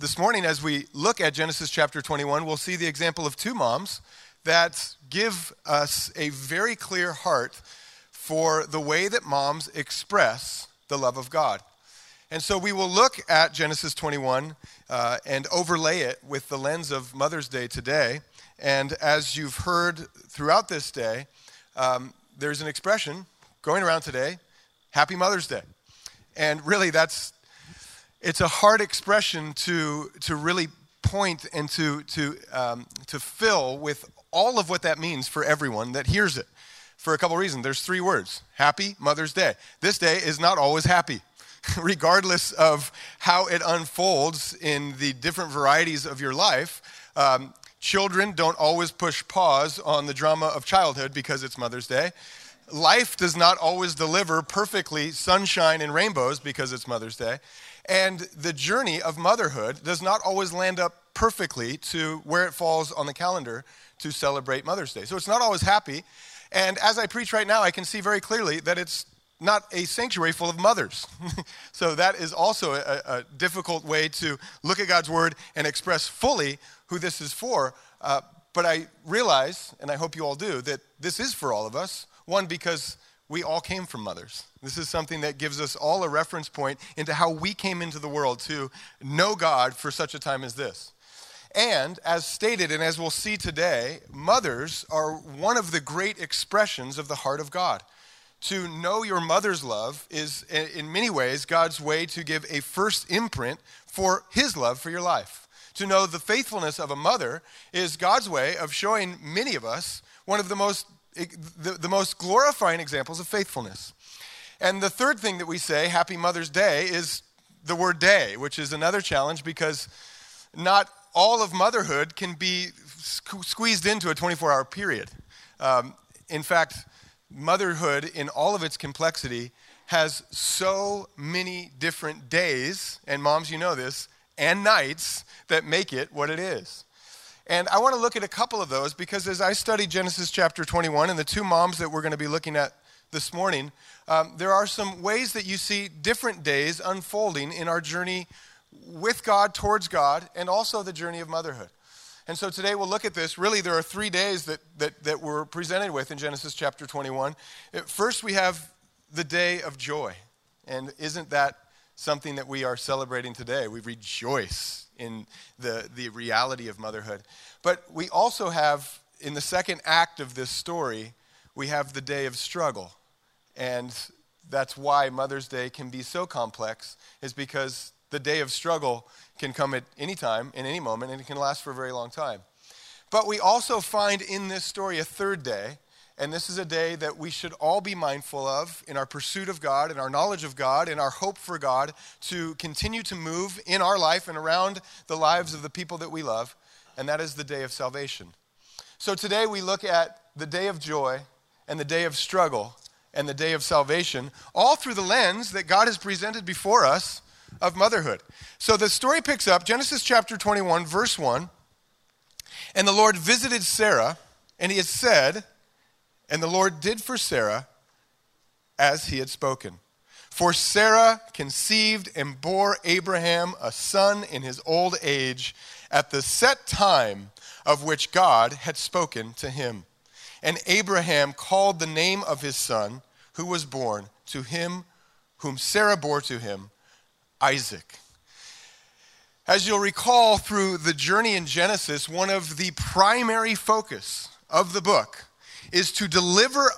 this morning, as we look at Genesis chapter 21, we'll see the example of two moms that give us a very clear heart for the way that moms express the love of God. And so we will look at Genesis 21 uh, and overlay it with the lens of Mother's Day today. And as you've heard throughout this day, um, there's an expression going around today Happy Mother's Day. And really, that's it's a hard expression to, to really point and to, to, um, to fill with all of what that means for everyone that hears it for a couple reasons. There's three words Happy Mother's Day. This day is not always happy, regardless of how it unfolds in the different varieties of your life. Um, children don't always push pause on the drama of childhood because it's Mother's Day. Life does not always deliver perfectly sunshine and rainbows because it's Mother's Day. And the journey of motherhood does not always land up perfectly to where it falls on the calendar to celebrate Mother's Day. So it's not always happy. And as I preach right now, I can see very clearly that it's not a sanctuary full of mothers. so that is also a, a, difficult way to look at God's word and express fully who this is for. Uh, but I realize, and I hope you all do, that this is for all of us. One, because we all came from mothers. This is something that gives us all a reference point into how we came into the world to know God for such a time as this. And as stated, and as we'll see today, mothers are one of the great expressions of the heart of God. To know your mother's love is, in many ways, God's way to give a first imprint for His love for your life. To know the faithfulness of a mother is God's way of showing many of us one of the most the, the most glorifying examples of faithfulness. And the third thing that we say, Happy Mother's Day, is the word day, which is another challenge because not all of motherhood can be squeezed into a 24 hour period. Um, in fact, motherhood, in all of its complexity, has so many different days, and moms, you know this, and nights that make it what it is. And I want to look at a couple of those because as I study Genesis chapter 21 and the two moms that we're going to be looking at this morning, um, there are some ways that you see different days unfolding in our journey with God, towards God, and also the journey of motherhood. And so today we'll look at this. Really, there are three days that, that, that we're presented with in Genesis chapter 21. First, we have the day of joy. And isn't that something that we are celebrating today? We rejoice in the, the reality of motherhood. But we also have, in the second act of this story, we have the day of struggle. And that's why Mother's Day can be so complex, is because the day of struggle can come at any time, in any moment, and it can last for a very long time. But we also find in this story a third day and this is a day that we should all be mindful of in our pursuit of God, in our knowledge of God, in our hope for God to continue to move in our life and around the lives of the people that we love. And that is the day of salvation. So today we look at the day of joy and the day of struggle and the day of salvation, all through the lens that God has presented before us of motherhood. So the story picks up Genesis chapter 21, verse 1. And the Lord visited Sarah, and he had said, and the Lord did for Sarah as he had spoken. For Sarah conceived and bore Abraham a son in his old age at the set time of which God had spoken to him. And Abraham called the name of his son who was born to him whom Sarah bore to him Isaac. As you'll recall through the journey in Genesis, one of the primary focus of the book is to deliver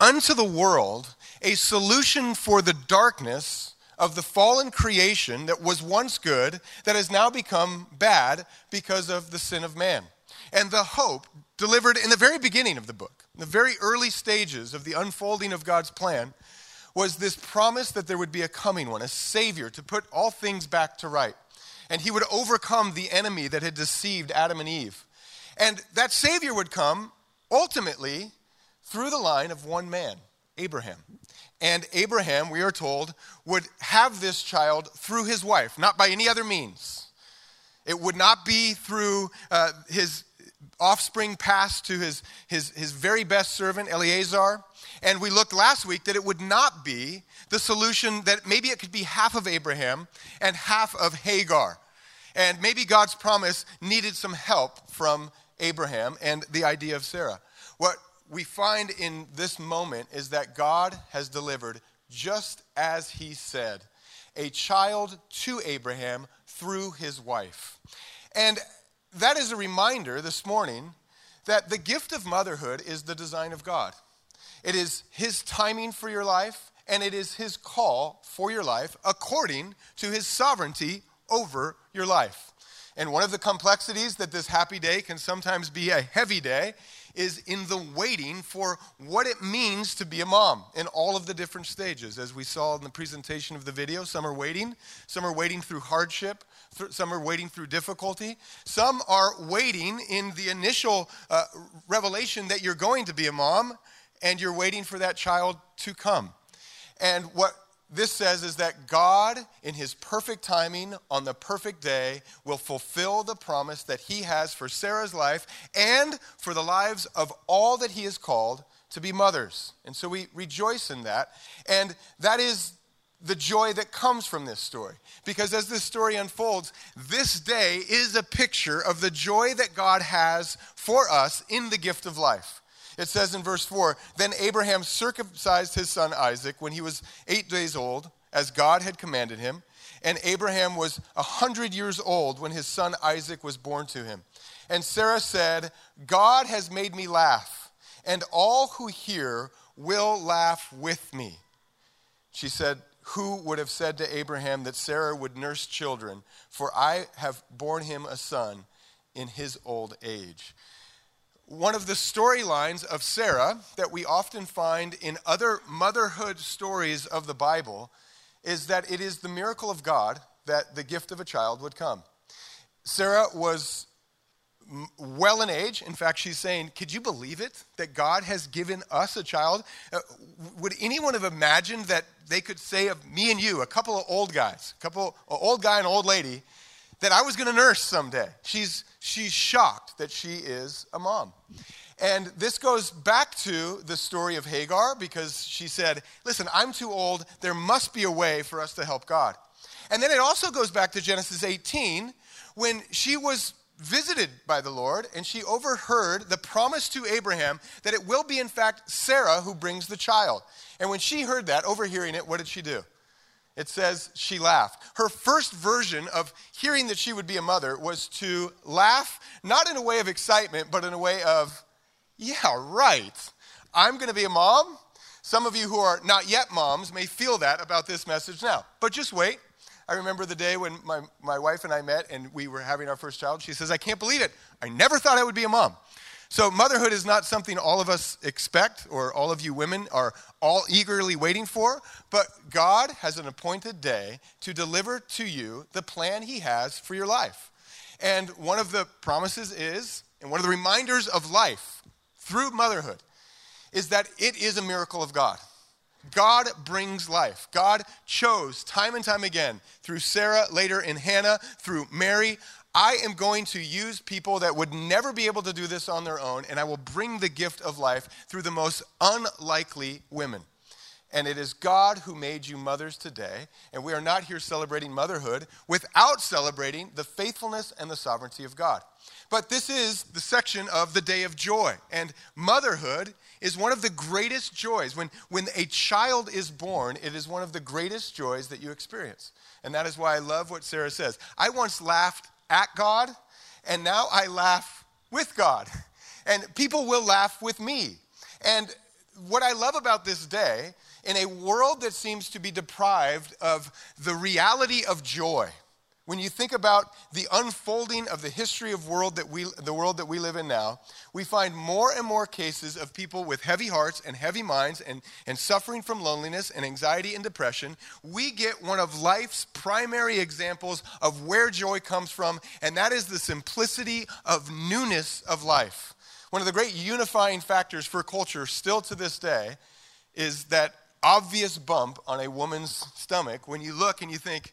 unto the world a solution for the darkness of the fallen creation that was once good, that has now become bad because of the sin of man. And the hope delivered in the very beginning of the book, in the very early stages of the unfolding of God's plan, was this promise that there would be a coming one, a Savior to put all things back to right. And he would overcome the enemy that had deceived Adam and Eve. And that Savior would come ultimately through the line of one man, Abraham. And Abraham, we are told, would have this child through his wife, not by any other means. It would not be through uh, his offspring passed to his, his, his very best servant, Eleazar. And we looked last week that it would not be the solution that maybe it could be half of Abraham and half of Hagar. And maybe God's promise needed some help from Abraham and the idea of Sarah. What we find in this moment is that God has delivered just as he said a child to Abraham through his wife. And that is a reminder this morning that the gift of motherhood is the design of God. It is his timing for your life, and it is his call for your life according to his sovereignty over your life. And one of the complexities that this happy day can sometimes be a heavy day is in the waiting for what it means to be a mom in all of the different stages. As we saw in the presentation of the video, some are waiting, some are waiting through hardship, some are waiting through difficulty, some are waiting in the initial uh, revelation that you're going to be a mom and you're waiting for that child to come. And what this says is that God, in his perfect timing, on the perfect day, will fulfill the promise that he has for Sarah's life and for the lives of all that he has called to be mothers. And so we rejoice in that. And that is the joy that comes from this story. Because as this story unfolds, this day is a picture of the joy that God has for us in the gift of life. It says in verse 4 Then Abraham circumcised his son Isaac when he was eight days old, as God had commanded him. And Abraham was a hundred years old when his son Isaac was born to him. And Sarah said, God has made me laugh, and all who hear will laugh with me. She said, Who would have said to Abraham that Sarah would nurse children? For I have borne him a son in his old age one of the storylines of Sarah that we often find in other motherhood stories of the Bible is that it is the miracle of God that the gift of a child would come. Sarah was well in age. In fact, she's saying, Could you believe it that God has given us a child? Uh, would anyone have imagined that they could say of me and you, a couple of old guys, a couple, an old guy and an old lady, that I was going to nurse someday? She's she's shocked that she is a mom. And this goes back to the story of Hagar because she said, Listen, I'm too old. There must be a way for us to help God. And then it also goes back to Genesis 18 when she was visited by the Lord and she overheard the promise to Abraham that it will be, in fact, Sarah who brings the child. And when she heard that, overhearing it, what did she do? It says she laughed. Her first version of hearing that she would be a mother was to laugh, not in a way of excitement, but in a way of, yeah, right. I'm going to be a mom. Some of you who are not yet moms may feel that about this message now. But just wait. I remember the day when my, my wife and I met and we were having our first child. She says, I can't believe it. I never thought I would be a mom. So, motherhood is not something all of us expect or all of you women are all eagerly waiting for, but God has an appointed day to deliver to you the plan He has for your life. And one of the promises is, and one of the reminders of life through motherhood, is that it is a miracle of God. God brings life. God chose time and time again through Sarah, later in Hannah, through Mary, I am going to use people that would never be able to do this on their own, and I will bring the gift of life through the most unlikely women. And it is God who made you mothers today. And we are not here celebrating motherhood without celebrating the faithfulness and the sovereignty of God. But this is the section of the day of joy. And motherhood is one of the greatest joys. When, when a child is born, it is one of the greatest joys that you experience. And that is why I love what Sarah says. I once laughed at God, and now I laugh with God. And people will laugh with me. And what I love about this day, in a world that seems to be deprived of the reality of joy, when you think about the unfolding of the history of world that we, the world that we live in now, we find more and more cases of people with heavy hearts and heavy minds and, and suffering from loneliness and anxiety and depression. We get one of life's primary examples of where joy comes from, and that is the simplicity of newness of life. One of the great unifying factors for culture still to this day is that obvious bump on a woman's stomach when you look and you think,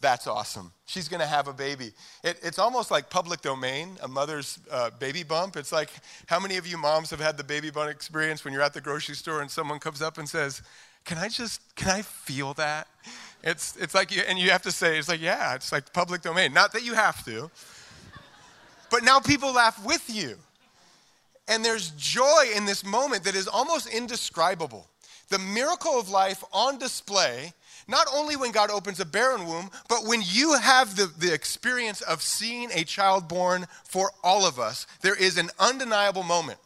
that's awesome. She's going to have a baby. It, it's almost like public domain, a mother's uh, baby bump. It's like how many of you moms have had the baby bump experience when you're at the grocery store and someone comes up and says, can I just, can I feel that? It's, it's like, you, and you have to say, it's like, yeah, it's like public domain. Not that you have to, but now people laugh with you. And there's joy in this moment that is almost indescribable. The miracle of life on display, not only when God opens a barren womb, but when you have the, the experience of seeing a child born for all of us, there is an undeniable moment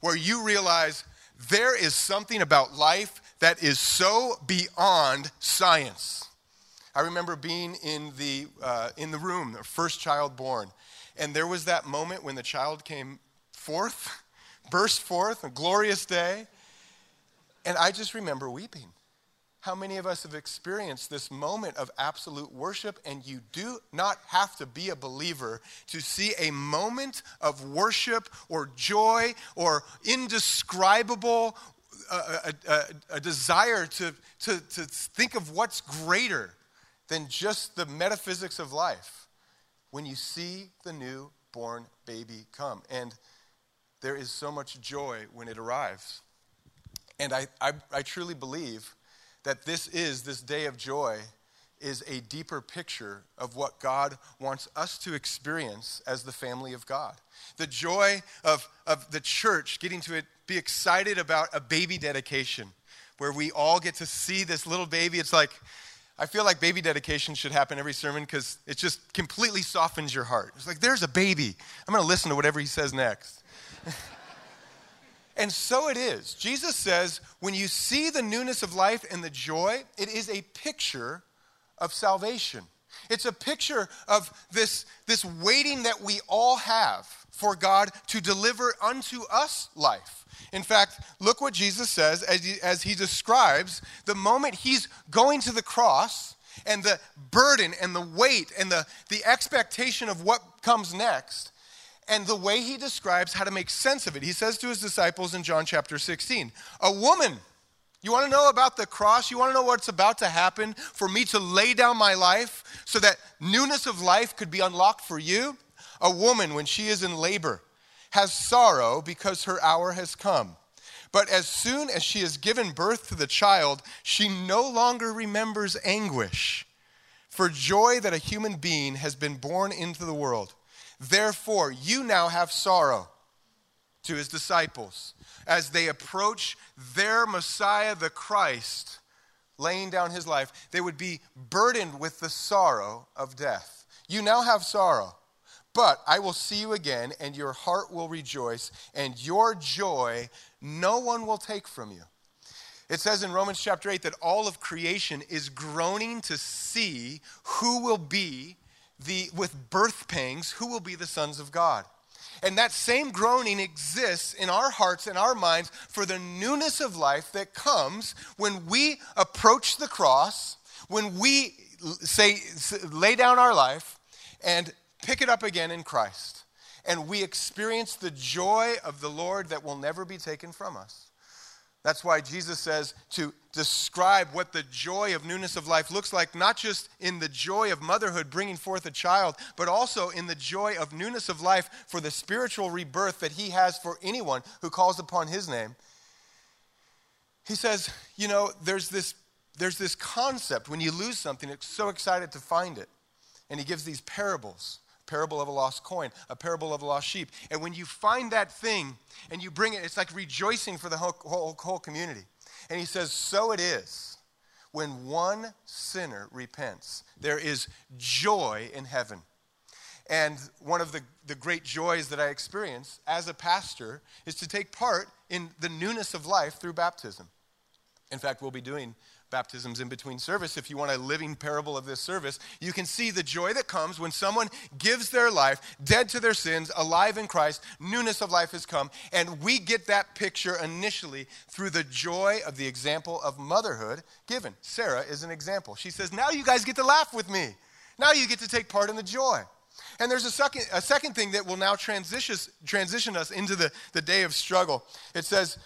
where you realize there is something about life that is so beyond science. I remember being in the, uh, in the room, the first child born, and there was that moment when the child came forth, burst forth, a glorious day, and I just remember weeping. How many of us have experienced this moment of absolute worship? And you do not have to be a believer to see a moment of worship or joy or indescribable a, a, a desire to, to, to think of what's greater than just the metaphysics of life when you see the newborn baby come. And there is so much joy when it arrives. And I, I, I, truly believe that this is, this day of joy, is a deeper picture of what God wants us to experience as the family of God. The joy of, of the church getting to be excited about a baby dedication where we all get to see this little baby. It's like, I feel like baby dedication should happen every sermon because it just completely softens your heart. It's like, there's a baby. I'm going to listen to whatever he says next. and so it is. Jesus says, when you see the newness of life and the joy, it is a picture of salvation. It's a picture of this, this waiting that we all have for God to deliver unto us life. In fact, look what Jesus says as he, as he describes the moment he's going to the cross and the burden and the weight and the, the expectation of what comes next and the way he describes how to make sense of it. He says to his disciples in John chapter 16, A woman you want to know about the cross? You want to know what's about to happen for me to lay down my life so that newness of life could be unlocked for you? A woman, when she is in labor, has sorrow because her hour has come. But as soon as she has given birth to the child, she no longer remembers anguish for joy that a human being has been born into the world. Therefore, you now have sorrow to his disciples as they approach their Messiah, the Christ, laying down his life, they would be burdened with the sorrow of death. You now have sorrow, but I will see you again, and your heart will rejoice, and your joy no one will take from you. It says in Romans chapter 8 that all of creation is groaning to see who will be the, with birth pangs, who will be the sons of God. And that same groaning exists in our hearts and our minds for the newness of life that comes when we approach the cross, when we say, lay down our life and pick it up again in Christ. And we experience the joy of the Lord that will never be taken from us. That's why Jesus says to describe what the joy of newness of life looks like, not just in the joy of motherhood, bringing forth a child, but also in the joy of newness of life for the spiritual rebirth that He has for anyone who calls upon His name. He says, you know, there's this, there's this concept when you lose something, it's so excited to find it. And He gives these parables parable of a lost coin, a parable of a lost sheep. And when you find that thing and you bring it, it's like rejoicing for the whole, whole, whole community. And he says, So it is when one sinner repents, there is joy in heaven. And one of the, the great joys that I experience as a pastor is to take part in the newness of life through baptism. In fact, we'll be doing baptisms in between service, if you want a living parable of this service, you can see the joy that comes when someone gives their life, dead to their sins, alive in Christ, newness of life has come. And we get that picture initially through the joy of the example of motherhood given. Sarah is an example. She says, Now you guys get to laugh with me. Now you get to take part in the joy. And there's a second, a second thing that will now transition, transition us into the, the day of struggle. It says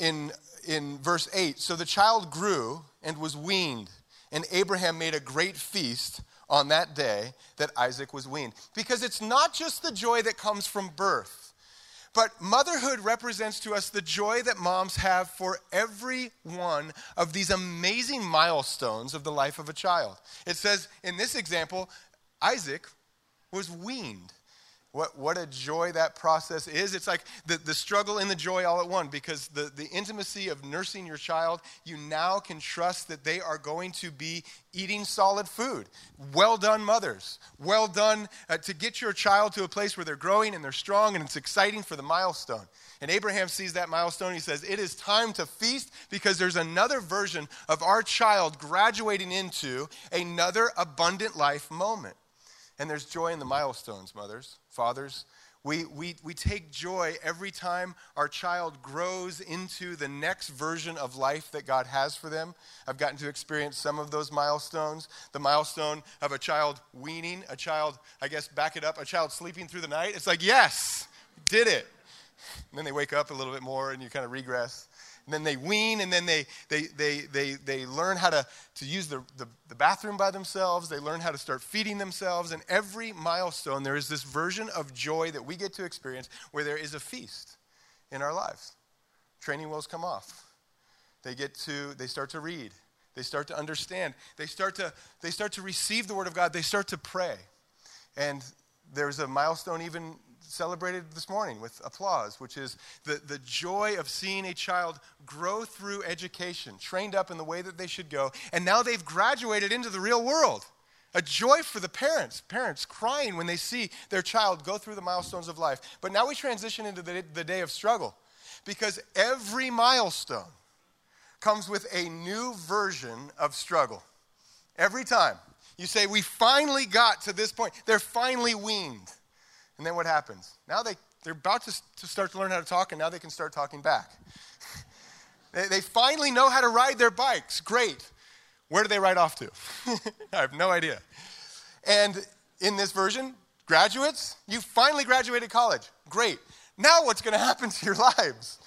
in in verse 8 So the child grew and was weaned, and Abraham made a great feast on that day that Isaac was weaned. Because it's not just the joy that comes from birth, But motherhood represents to us the joy that moms have for every one of these amazing milestones of the life of a child. It says in this example, Isaac was weaned. What, what a joy that process is. It's like the, the struggle and the joy all at one because the, the intimacy of nursing your child, you now can trust that they are going to be eating solid food. Well done, mothers. Well done uh, to get your child to a place where they're growing and they're strong and it's exciting for the milestone. And Abraham sees that milestone. He says, It is time to feast because there's another version of our child graduating into another abundant life moment. And there's joy in the milestones, mothers, fathers. We, we, we take joy every time our child grows into the next version of life that God has for them. I've gotten to experience some of those milestones. The milestone of a child weaning, a child, I guess, back it up, a child sleeping through the night. It's like, yes, did it. And then they wake up a little bit more and you kind of regress and then they wean, and then they, they, they, they, they learn how to, to use the, the, the bathroom by themselves. They learn how to start feeding themselves. And every milestone, there is this version of joy that we get to experience where there is a feast in our lives. Training wheels come off. They get to, they start to read. They start to understand. They start to, they start to receive the word of God. They start to pray. And there's a milestone even celebrated this morning with applause, which is the, the joy of seeing a child grow through education, trained up in the way that they should go, and now they've graduated into the real world. A joy for the parents, parents crying when they see their child go through the milestones of life. But now we transition into the, the day of struggle because every milestone comes with a new version of struggle. Every time. You say, We finally got to this point. They're finally weaned. And then what happens? Now they, they're about to, to start to learn how to talk, and now they can start talking back. they, they finally know how to ride their bikes. Great. Where do they ride off to? I have no idea. And in this version, graduates, you finally graduated college. Great. Now what's going to happen to your lives?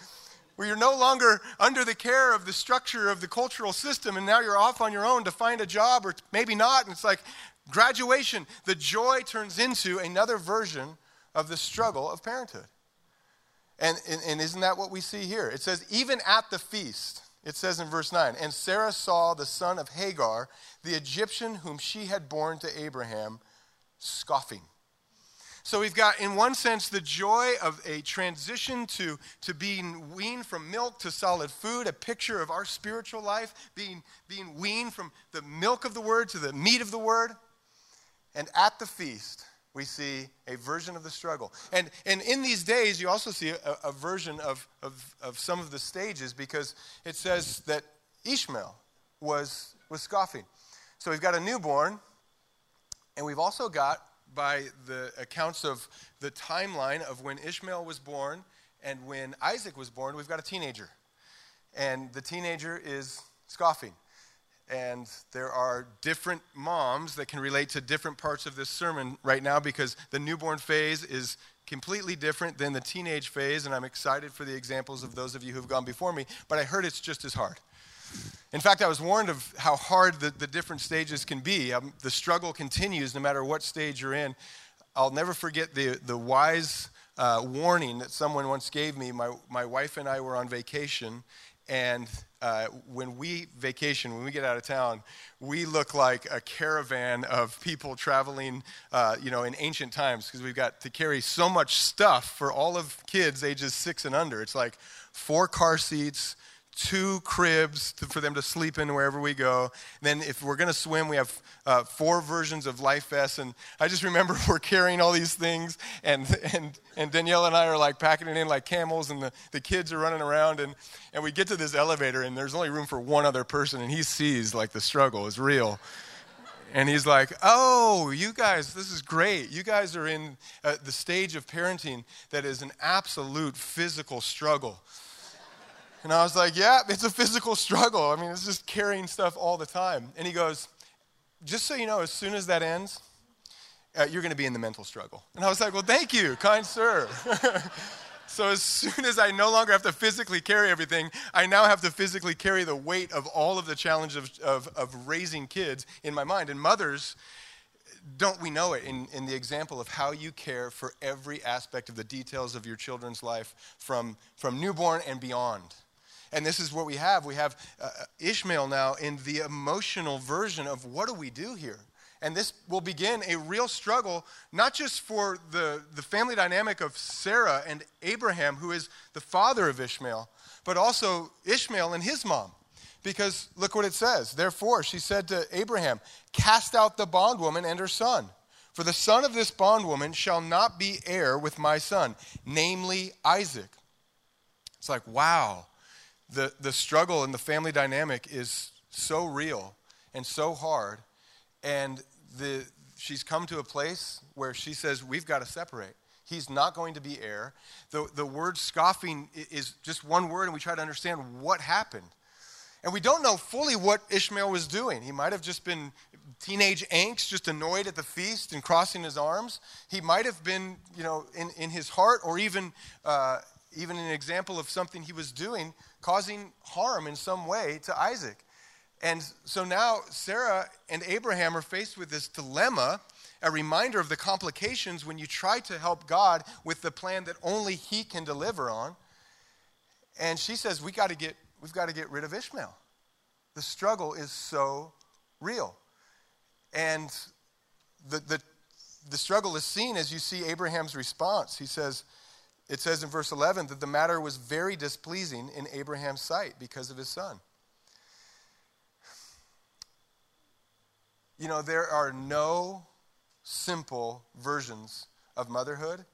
Where you're no longer under the care of the structure of the cultural system, and now you're off on your own to find a job, or maybe not. And it's like graduation, the joy turns into another version of the struggle of parenthood. And, and, and, isn't that what we see here? It says, even at the feast, it says in verse 9, and Sarah saw the son of Hagar, the Egyptian whom she had borne to Abraham, scoffing. So we've got, in one sense, the joy of a transition to, to being weaned from milk to solid food, a picture of our spiritual life, being, being weaned from the milk of the word to the meat of the word. And at the feast, we see a version of the struggle. And, and in these days, you also see a, a version of, of, of some of the stages because it says that Ishmael was, was scoffing. So we've got a newborn, and we've also got, by the accounts of the timeline of when Ishmael was born and when Isaac was born, we've got a teenager. And the teenager is scoffing. And there are different moms that can relate to different parts of this sermon right now because the newborn phase is completely different than the teenage phase. And I'm excited for the examples of those of you who've gone before me. But I heard it's just as hard. In fact, I was warned of how hard the, the different stages can be. Um, the struggle continues no matter what stage you're in. I'll never forget the, the wise uh, warning that someone once gave me. My, my wife and I were on vacation, and uh, when we vacation, when we get out of town, we look like a caravan of people traveling, uh, you know, in ancient times because we've got to carry so much stuff for all of kids ages six and under. It's like four car seats, two cribs to, for them to sleep in wherever we go. And then if we're going to swim, we have uh, four versions of life vests. And I just remember we're carrying all these things, and, and, and Danielle and I are like packing it in like camels, and the, the kids are running around. And, and we get to this elevator, and there's only room for one other person, and he sees like the struggle is real. And he's like, Oh, you guys, this is great. You guys are in uh, the stage of parenting that is an absolute physical struggle. And I was like, yeah, it's a physical struggle. I mean, it's just carrying stuff all the time. And he goes, just so you know, as soon as that ends, uh, you're going to be in the mental struggle. And I was like, well, thank you, kind sir. so as soon as I no longer have to physically carry everything, I now have to physically carry the weight of all of the challenge of, of, of raising kids in my mind. And mothers, don't we know it in, in the example of how you care for every aspect of the details of your children's life from, from newborn and beyond? And this is what we have. We have uh, Ishmael now in the emotional version of what do we do here? And this will begin a real struggle, not just for the, the family dynamic of Sarah and Abraham, who is the father of Ishmael, but also Ishmael and his mom. Because look what it says. Therefore, she said to Abraham, Cast out the bondwoman and her son. For the son of this bondwoman shall not be heir with my son, namely Isaac. It's like, wow, the, the struggle and the family dynamic is so real and so hard. And the, she's come to a place where she says, We've got to separate. He's not going to be heir. The, the word scoffing is just one word, and we try to understand what happened. And we don't know fully what Ishmael was doing. He might have just been teenage angst, just annoyed at the feast and crossing his arms. He might have been, you know, in, in his heart, or even, uh, even an example of something he was doing, causing harm in some way to Isaac. And so now Sarah and Abraham are faced with this dilemma, a reminder of the complications when you try to help God with the plan that only He can deliver on. And she says, we got to get, We've got to get rid of Ishmael. The struggle is so real. And the, the, the struggle is seen as you see Abraham's response. He says, it says in verse 11 that the matter was very displeasing in Abraham's sight because of his son. You know, there are no simple versions of motherhood.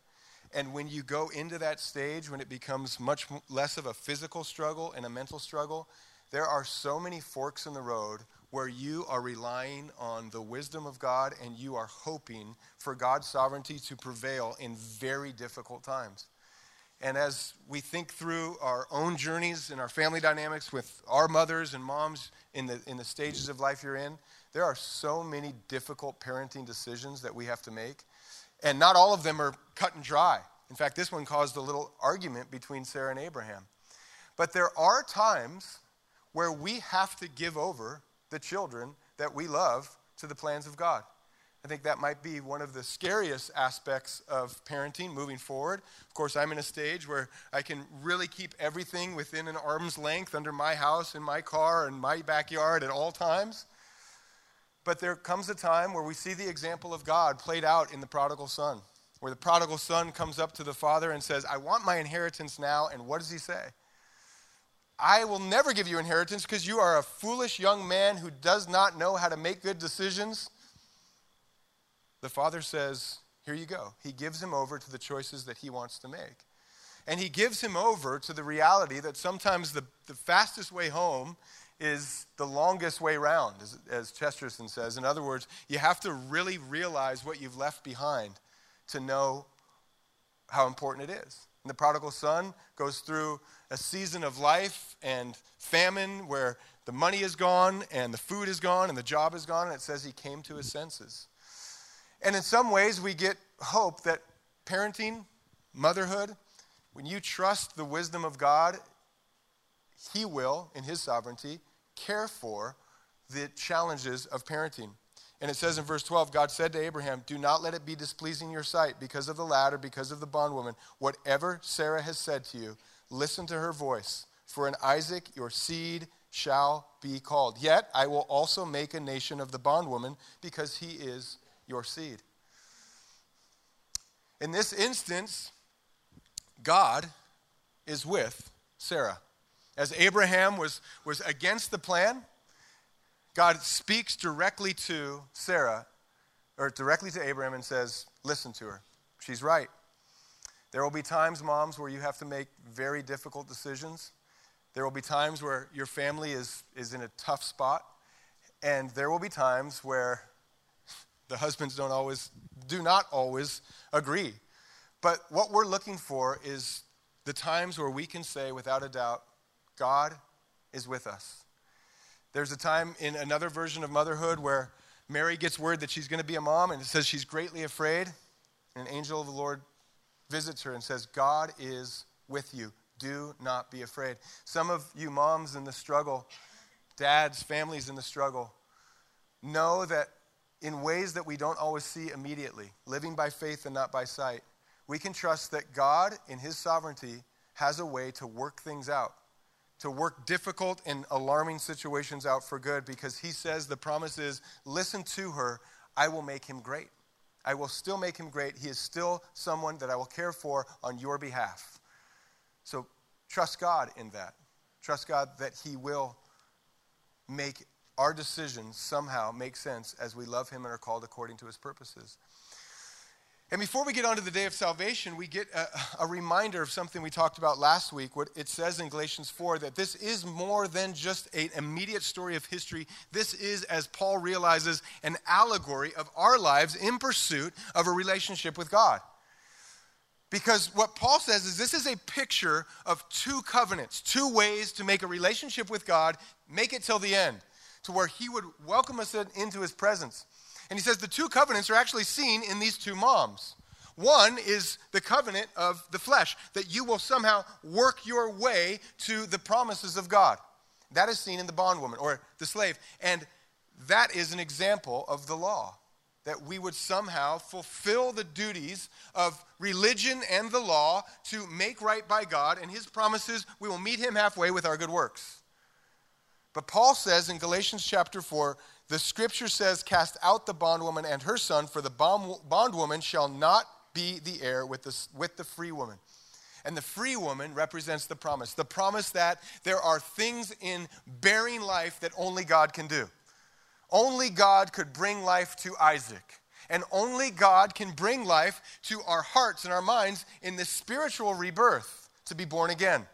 And when you go into that stage, when it becomes much less of a physical struggle and a mental struggle, there are so many forks in the road where you are relying on the wisdom of God and you are hoping for God's sovereignty to prevail in very difficult times. And as we think through our own journeys and our family dynamics with our mothers and moms in the, in the stages of life you're in, there are so many difficult parenting decisions that we have to make, and not all of them are cut and dry. In fact, this one caused a little argument between Sarah and Abraham. But there are times where we have to give over the children that we love to the plans of God. I think that might be one of the scariest aspects of parenting moving forward. Of course, I'm in a stage where I can really keep everything within an arm's length under my house, in my car, in my backyard at all times. But there comes a time where we see the example of God played out in the prodigal son, where the prodigal son comes up to the father and says, I want my inheritance now. And what does he say? I will never give you inheritance because you are a foolish young man who does not know how to make good decisions. The father says, Here you go. He gives him over to the choices that he wants to make. And he gives him over to the reality that sometimes the, the fastest way home is the longest way round, as, as Chesterton says. In other words, you have to really realize what you've left behind to know how important it is. And the prodigal son goes through a season of life and famine where the money is gone and the food is gone and the job is gone, and it says he came to his senses. And in some ways, we get hope that parenting, motherhood, when you trust the wisdom of God, He will, in His sovereignty, care for the challenges of parenting. And it says in verse 12, God said to Abraham, Do not let it be displeasing your sight because of the lad or because of the bondwoman. Whatever Sarah has said to you, listen to her voice. For in Isaac your seed shall be called. Yet I will also make a nation of the bondwoman because he is your seed. In this instance, God is with Sarah. As Abraham was, was against the plan, God speaks directly to Sarah, or directly to Abraham, and says, Listen to her. She's right. There will be times, moms, where you have to make very difficult decisions. There will be times where your family is, is in a tough spot. And there will be times where the husbands don't always, do not always agree. But what we're looking for is the times where we can say without a doubt, God is with us. There's a time in another version of motherhood where Mary gets word that she's going to be a mom, and it says she's greatly afraid. And an angel of the Lord visits her and says, God is with you. Do not be afraid. Some of you moms in the struggle, dads, families in the struggle, know that in ways that we don't always see immediately, living by faith and not by sight, we can trust that God, in His sovereignty, has a way to work things out, to work difficult and alarming situations out for good, because He says the promise is listen to her, I will make him great. I will still make him great. He is still someone that I will care for on your behalf. So trust God in that. Trust God that He will make our decisions somehow make sense as we love Him and are called according to His purposes. And before we get on to the day of salvation, we get a, a, reminder of something we talked about last week. What it says in Galatians 4 that this is more than just an immediate story of history. This is, as Paul realizes, an allegory of our lives in pursuit of a relationship with God. Because what Paul says is this is a picture of two covenants, two ways to make a relationship with God, make it till the end, to where he would welcome us into his presence. And he says the two covenants are actually seen in these two moms. One is the covenant of the flesh, that you will somehow work your way to the promises of God. That is seen in the bondwoman or the slave. And that is an example of the law, that we would somehow fulfill the duties of religion and the law to make right by God and his promises. We will meet him halfway with our good works. But Paul says in Galatians chapter 4 the scripture says, Cast out the bondwoman and her son, for the bondwoman shall not be the heir with the, with the free woman. And the free woman represents the promise the promise that there are things in bearing life that only God can do. Only God could bring life to Isaac. And only God can bring life to our hearts and our minds in this spiritual rebirth to be born again.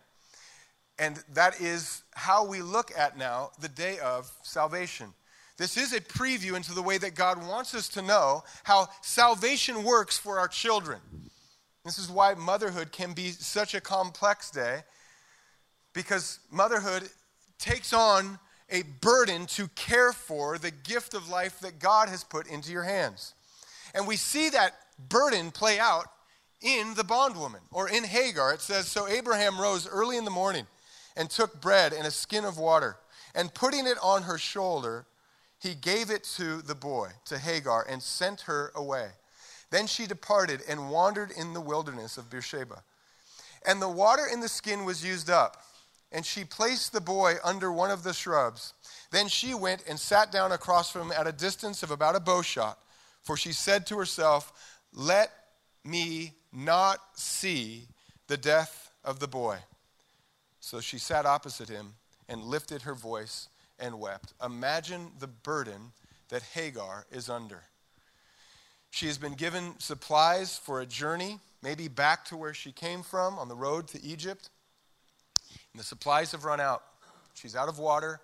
And that is how we look at now the day of salvation. This is a preview into the way that God wants us to know how salvation works for our children. This is why motherhood can be such a complex day, because motherhood takes on a burden to care for the gift of life that God has put into your hands. And we see that burden play out in the bondwoman or in Hagar. It says So Abraham rose early in the morning and took bread and a skin of water, and putting it on her shoulder, he gave it to the boy, to Hagar, and sent her away. Then she departed and wandered in the wilderness of Beersheba. And the water in the skin was used up, and she placed the boy under one of the shrubs. Then she went and sat down across from him at a distance of about a bow shot, for she said to herself, Let me not see the death of the boy. So she sat opposite him and lifted her voice and wept. Imagine the burden that Hagar is under. She has been given supplies for a journey, maybe back to where she came from on the road to Egypt. And the supplies have run out. She's out of water.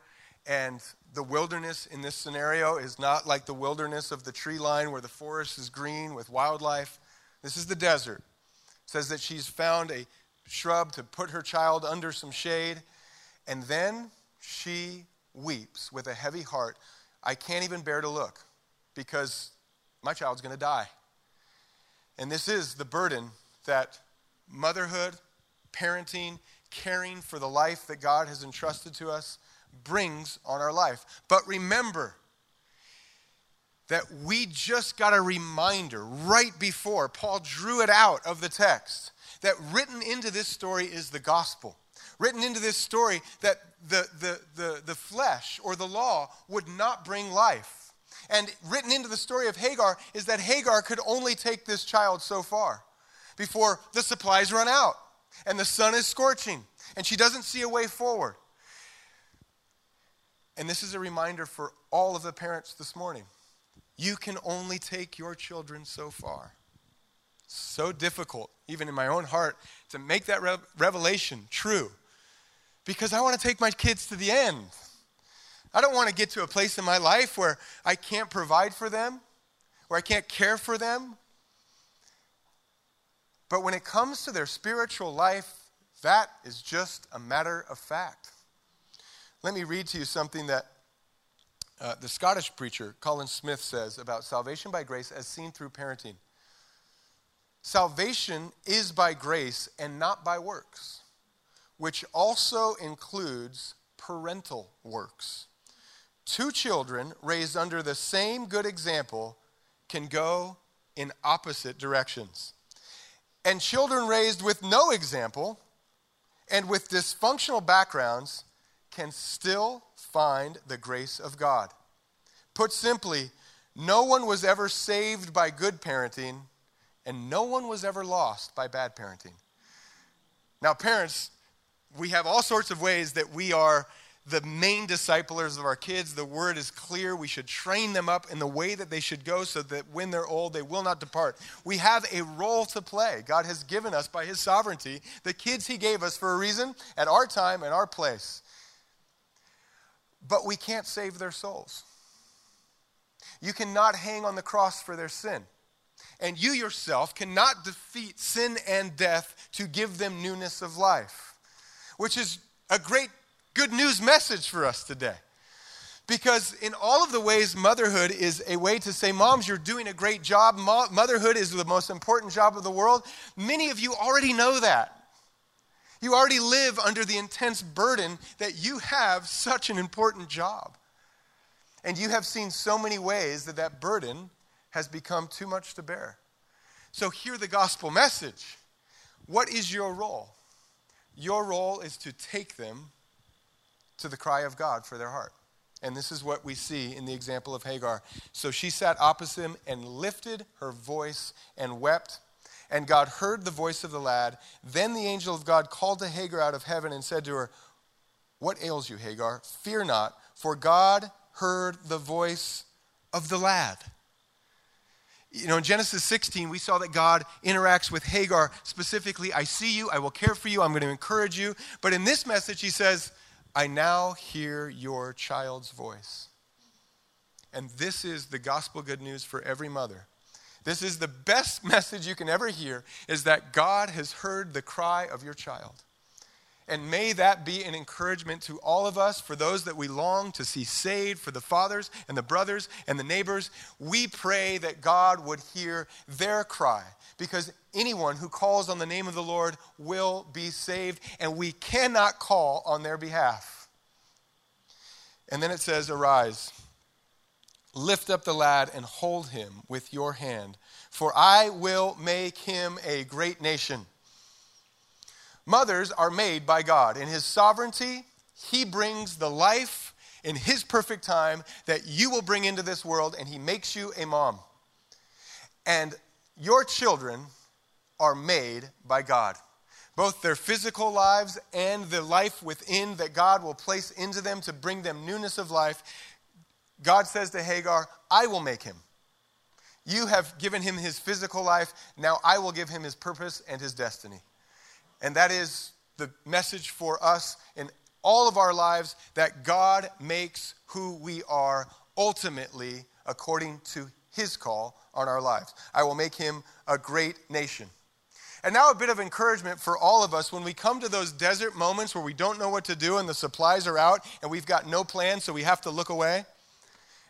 And the wilderness in this scenario is not like the wilderness of the tree line where the forest is green with wildlife. This is the desert. It says that she's found a shrub to put her child under some shade. And then she weeps with a heavy heart, I can't even bear to look because my child's going to die. And this is the burden that motherhood, parenting, caring for the life that God has entrusted to us brings on our life. But remember that we just got a reminder right before Paul drew it out of the text that written into this story is the gospel written into this story that the, the, the, the flesh or the law would not bring life. And written into the story of Hagar is that Hagar could only take this child so far before the supplies run out and the sun is scorching and she doesn't see a way forward. And this is a reminder for all of the parents this morning. You can only take your children so far. So difficult, even in my own heart, to make that re- revelation true because I want to take my kids to the end. I don't want to get to a place in my life where I can't provide for them, where I can't care for them. But when it comes to their spiritual life, that is just a matter of fact. Let me read to you something that uh, the Scottish preacher Colin Smith says about salvation by grace as seen through parenting. Salvation is by grace and not by works which also includes parental works. two children raised under the same good example can go in opposite directions. And children raised with no example and with dysfunctional backgrounds can still find the grace of God. Put simply, no one was ever saved by good parenting, and no one was ever lost by bad parenting. Now, parents, we have all sorts of ways that we are the main disciplers of our kids. The word is clear. We should train them up in the way that they should go so that when they're old, they will not depart. We have a role to play. God has given us, by His sovereignty, the kids He gave us for a reason, at our time and our place. But we can't save their souls. You cannot hang on the cross for their sin. And you yourself cannot defeat sin and death to give them newness of life, which is a great good news message for us today. Because in all of the ways, motherhood is a way to say, Moms, you're doing a great job. Motherhood is the most important job of the world. Many of you already know that. You already live under the intense burden that you have such an important job. And you have seen so many ways that that burden has become too much to bear. So, hear the gospel message. What is your role? Your role is to take them to the cry of God for their heart. And this is what we see in the example of Hagar. So she sat opposite him and lifted her voice and wept. And God heard the voice of the lad. Then the angel of God called to Hagar out of heaven and said to her, What ails you, Hagar? Fear not, for God heard the voice of the lad. You know, in Genesis 16, we saw that God interacts with Hagar specifically. I see you, I will care for you, I'm going to encourage you. But in this message, he says, I now hear your child's voice. And this is the gospel good news for every mother. This is the best message you can ever hear is that God has heard the cry of your child. And may that be an encouragement to all of us, for those that we long to see saved, for the fathers and the brothers and the neighbors. We pray that God would hear their cry because anyone who calls on the name of the Lord will be saved, and we cannot call on their behalf. And then it says, Arise, lift up the lad, and hold him with your hand, for I will make him a great nation Mothers are made by God. In His sovereignty, He brings the life in His perfect time that you will bring into this world, and He makes you a mom. And your children are made by God. Both their physical lives and the life within that God will place into them to bring them newness of life. God says to Hagar, I will make him. You have given him his physical life. Now I will give him his purpose and his destiny. And that is the message for us in all of our lives that God makes who we are ultimately according to his call on our lives. I will make him a great nation. And now, a bit of encouragement for all of us when we come to those desert moments where we don't know what to do and the supplies are out and we've got no plan, so we have to look away.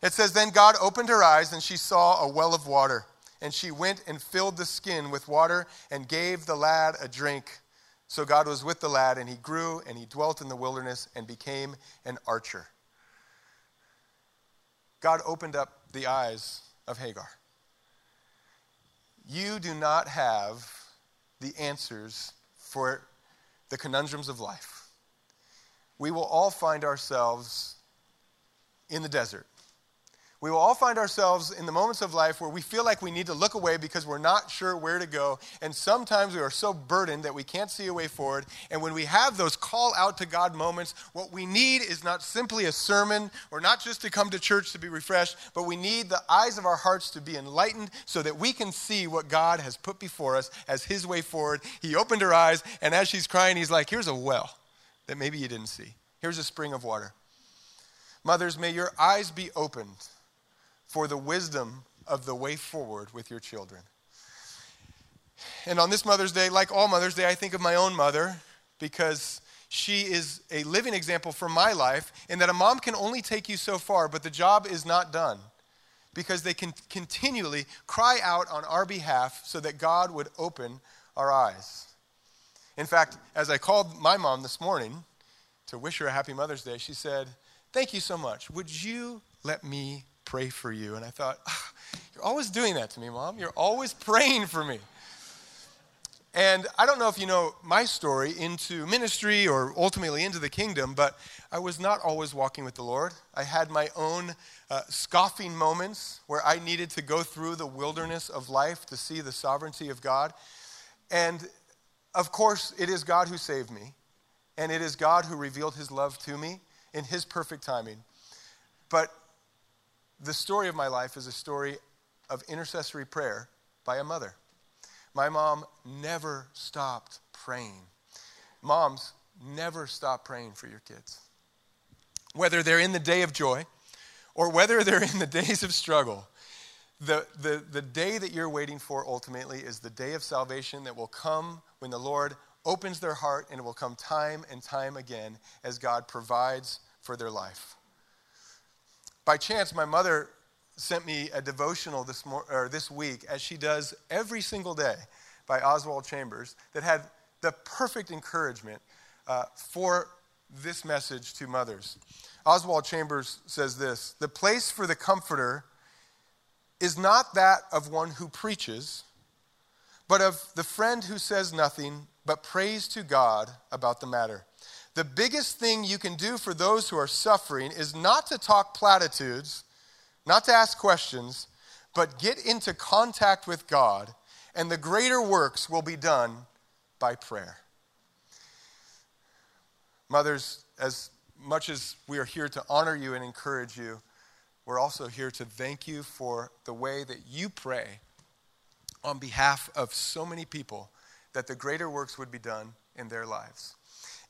It says, Then God opened her eyes and she saw a well of water. And she went and filled the skin with water and gave the lad a drink. So God was with the lad, and he grew, and he dwelt in the wilderness and became an archer. God opened up the eyes of Hagar. You do not have the answers for the conundrums of life. We will all find ourselves in the desert we will all find ourselves in the moments of life where we feel like we need to look away because we're not sure where to go. And sometimes we are so burdened that we can't see a way forward. And when we have those call out to God moments, what we need is not simply a sermon or not just to come to church to be refreshed, but we need the eyes of our hearts to be enlightened so that we can see what God has put before us as His way forward. He opened her eyes, and as she's crying, He's like, Here's a well that maybe you didn't see. Here's a spring of water. Mothers, may your eyes be opened for the wisdom of the way forward with your children. And on this Mother's Day, like all Mother's Day, I think of my own mother because she is a living example for my life in that a mom can only take you so far, but the job is not done because they can continually cry out on our behalf so that God would open our eyes. In fact, as I called my mom this morning to wish her a happy Mother's Day, she said, Thank you so much. Would you let me pray for you? And I thought, oh, You're always doing that to me, Mom. You're always praying for me. And I don't know if you know my story into ministry or ultimately into the kingdom, but I was not always walking with the Lord. I had my own uh, scoffing moments where I needed to go through the wilderness of life to see the sovereignty of God. And of course, it is God who saved me, and it is God who revealed his love to me in his perfect timing. But the story of my life is a story of intercessory prayer by a mother. My mom never stopped praying. Moms, never stop praying for your kids. Whether they're in the day of joy or whether they're in the days of struggle, the, the, the day that you're waiting for ultimately is the day of salvation that will come when the Lord opens their heart and it will come time and time again as God provides for their life. By chance, my mother sent me a devotional this, mor- or this week, as she does every single day, by Oswald Chambers, that had the perfect encouragement uh, for this message to mothers. Oswald Chambers says this The place for the comforter is not that of one who preaches, but of the friend who says nothing but prays to God about the matter. The biggest thing you can do for those who are suffering is not to talk platitudes not to ask questions, but get into contact with God, and the greater works will be done by prayer. Mothers, as much as we are here to honor you and encourage you, we're also here to thank you for the way that you pray on behalf of so many people that the greater works would be done in their lives.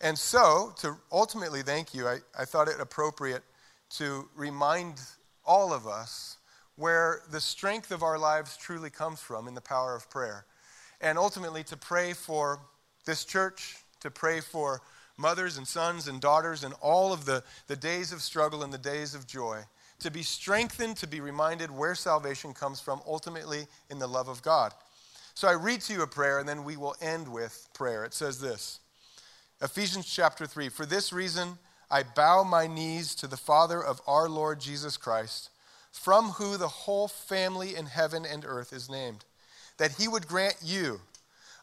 And so, to ultimately thank you, I, I thought it appropriate to remind all of us, where the strength of our lives truly comes from in the power of prayer. And ultimately, to pray for this church, to pray for mothers and sons and daughters and all of the, the days of struggle and the days of joy. To be strengthened, to be reminded where salvation comes from, ultimately in the love of God. So I read to you a prayer and then we will end with prayer. It says this Ephesians chapter 3 For this reason, I bow my knees to the Father of our Lord Jesus Christ, from who the whole family in heaven and earth is named, that he would grant you,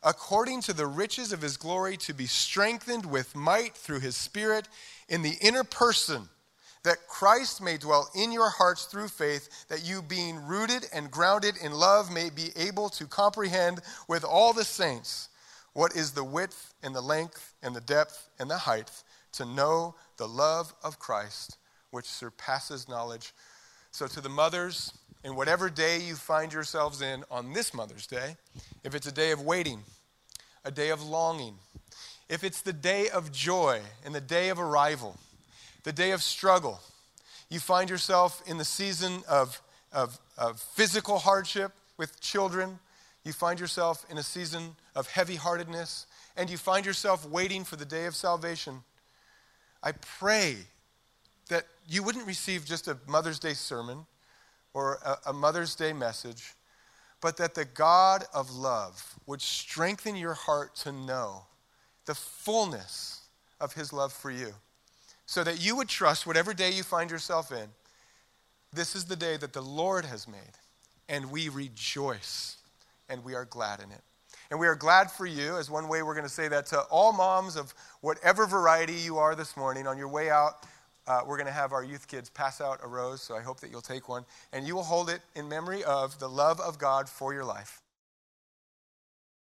according to the riches of his glory, to be strengthened with might through his Spirit in the inner person, that Christ may dwell in your hearts through faith, that you, being rooted and grounded in love, may be able to comprehend with all the saints what is the width and the length and the depth and the height to know the love of Christ, which surpasses knowledge. So, to the mothers, in whatever day you find yourselves in on this Mother's Day, if it's a day of waiting, a day of longing, if it's the day of joy and the day of arrival, the day of struggle, you find yourself in the season of, of, of physical hardship with children, you find yourself in a season of heavy heartedness, and you find yourself waiting for the day of salvation. I pray that you wouldn't receive just a Mother's Day sermon or a, a, Mother's Day message, but that the God of love would strengthen your heart to know the fullness of His love for you, so that you would trust whatever day you find yourself in. This is the day that the Lord has made, and we rejoice and we are glad in it. And we are glad for you, as one way we're going to say that to all moms of whatever variety you are this morning. On your way out, uh, we're going to have our youth kids pass out a rose, so I hope that you'll take one. And you will hold it in memory of the love of God for your life.